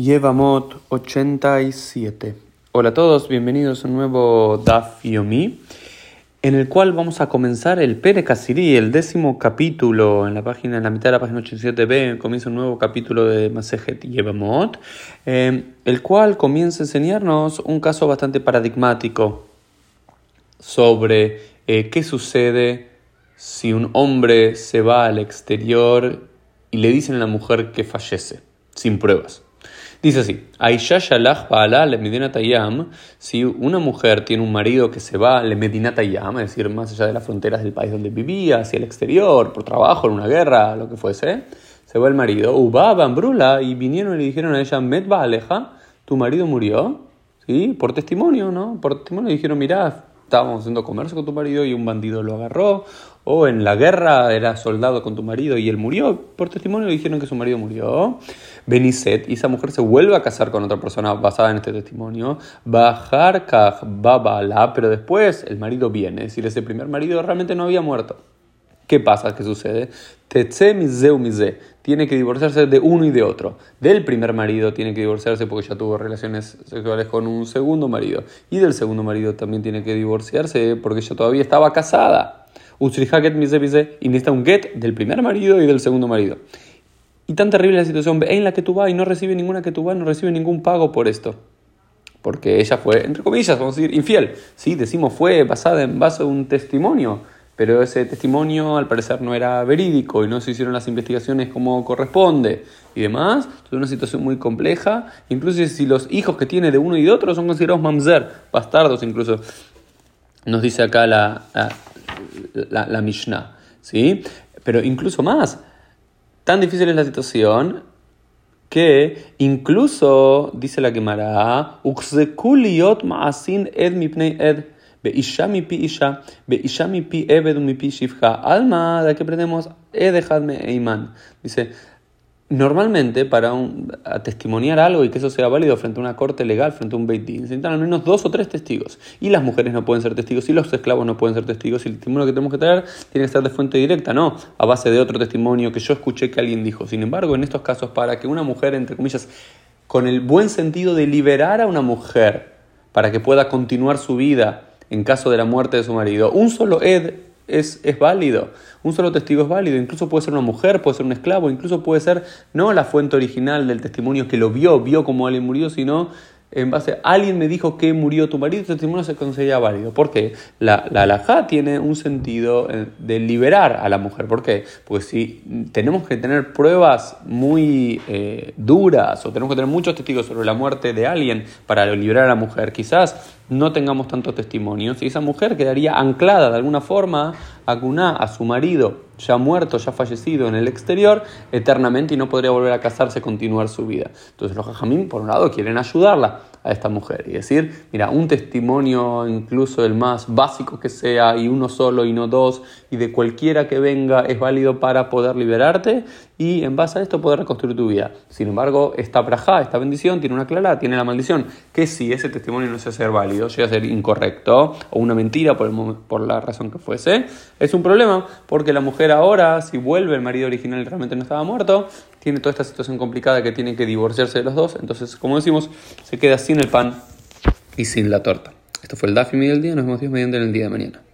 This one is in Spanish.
Yevamot 87. Hola a todos, bienvenidos a un nuevo Daf Yomi, en el cual vamos a comenzar el Pere Kasiri, el décimo capítulo, en la página, en la mitad de la página 87b, comienza un nuevo capítulo de Masejet Yevamot, eh, el cual comienza a enseñarnos un caso bastante paradigmático sobre eh, qué sucede si un hombre se va al exterior y le dicen a la mujer que fallece, sin pruebas. Dice así, Aisha Shalach le Medinatayam, si una mujer tiene un marido que se va le Medinatayam, es decir, más allá de las fronteras del país donde vivía, hacia el exterior, por trabajo, en una guerra, lo que fuese, se va el marido, Uba Bambrula, y vinieron y le dijeron a ella, Medba Aleja, tu marido murió, ¿sí? Por testimonio, ¿no? Por testimonio dijeron, mirá, estábamos haciendo comercio con tu marido y un bandido lo agarró, o en la guerra era soldado con tu marido y él murió, por testimonio dijeron que su marido murió. Beniset, y esa mujer se vuelve a casar con otra persona basada en este testimonio. Bajar babala, pero después el marido viene, es decir, ese primer marido realmente no había muerto. ¿Qué pasa? ¿Qué sucede? Tetse mize Tiene que divorciarse de uno y de otro. Del primer marido tiene que divorciarse porque ya tuvo relaciones sexuales con un segundo marido. Y del segundo marido también tiene que divorciarse porque ella todavía estaba casada y necesita un get del primer marido y del segundo marido. Y tan terrible la situación en la que tú vas y no recibe ninguna que tú vas, no recibe ningún pago por esto. Porque ella fue, entre comillas, vamos a decir, infiel. Sí, decimos fue basada en base a un testimonio, pero ese testimonio al parecer no era verídico y no se hicieron las investigaciones como corresponde y demás. Es una situación muy compleja. Incluso si los hijos que tiene de uno y de otro son considerados mamzer, bastardos incluso. Nos dice acá la la, la Mishnah. ¿sí? Pero incluso más, tan difícil es la situación que incluso, dice la Gemara, ma'asin ed mipnei ed. Be'isha mi pi isha, be'isha mi pi ebed mi pi. Alma, de aquí aprendemos, e dejadme eiman. Dice, Normalmente, para un, testimoniar algo y que eso sea válido frente a una corte legal, frente a un Beit necesitan al menos dos o tres testigos. Y las mujeres no pueden ser testigos, y los esclavos no pueden ser testigos, y el testimonio que tenemos que traer tiene que ser de fuente directa, no a base de otro testimonio que yo escuché que alguien dijo. Sin embargo, en estos casos, para que una mujer, entre comillas, con el buen sentido de liberar a una mujer para que pueda continuar su vida en caso de la muerte de su marido, un solo ed es, es válido. Un solo testigo es válido. Incluso puede ser una mujer, puede ser un esclavo, incluso puede ser no la fuente original del testimonio que lo vio, vio como alguien murió, sino en base a alguien me dijo que murió tu marido, tu testimonio se considera válido. ¿Por qué? La, la alajá tiene un sentido eh, de liberar a la mujer. ¿Por qué? Porque si tenemos que tener pruebas muy eh, duras o tenemos que tener muchos testigos sobre la muerte de alguien para liberar a la mujer, quizás no tengamos tantos testimonios y esa mujer quedaría anclada de alguna forma a su marido ya muerto, ya fallecido en el exterior, eternamente y no podría volver a casarse, continuar su vida. Entonces los jajamín, por un lado, quieren ayudarla a esta mujer y decir, mira, un testimonio incluso el más básico que sea y uno solo y no dos y de cualquiera que venga es válido para poder liberarte y en base a esto poder reconstruir tu vida. Sin embargo, esta braja, esta bendición tiene una clara, tiene la maldición, que si ese testimonio no se ser válido, llega a ser incorrecto o una mentira por, por la razón que fuese, es un problema porque la mujer ahora, si vuelve el marido original y realmente no estaba muerto, tiene toda esta situación complicada que tiene que divorciarse de los dos. Entonces, como decimos, se queda sin el pan y sin la torta. Esto fue el Dafi del día. Nos vemos Dios mediante en el día de mañana.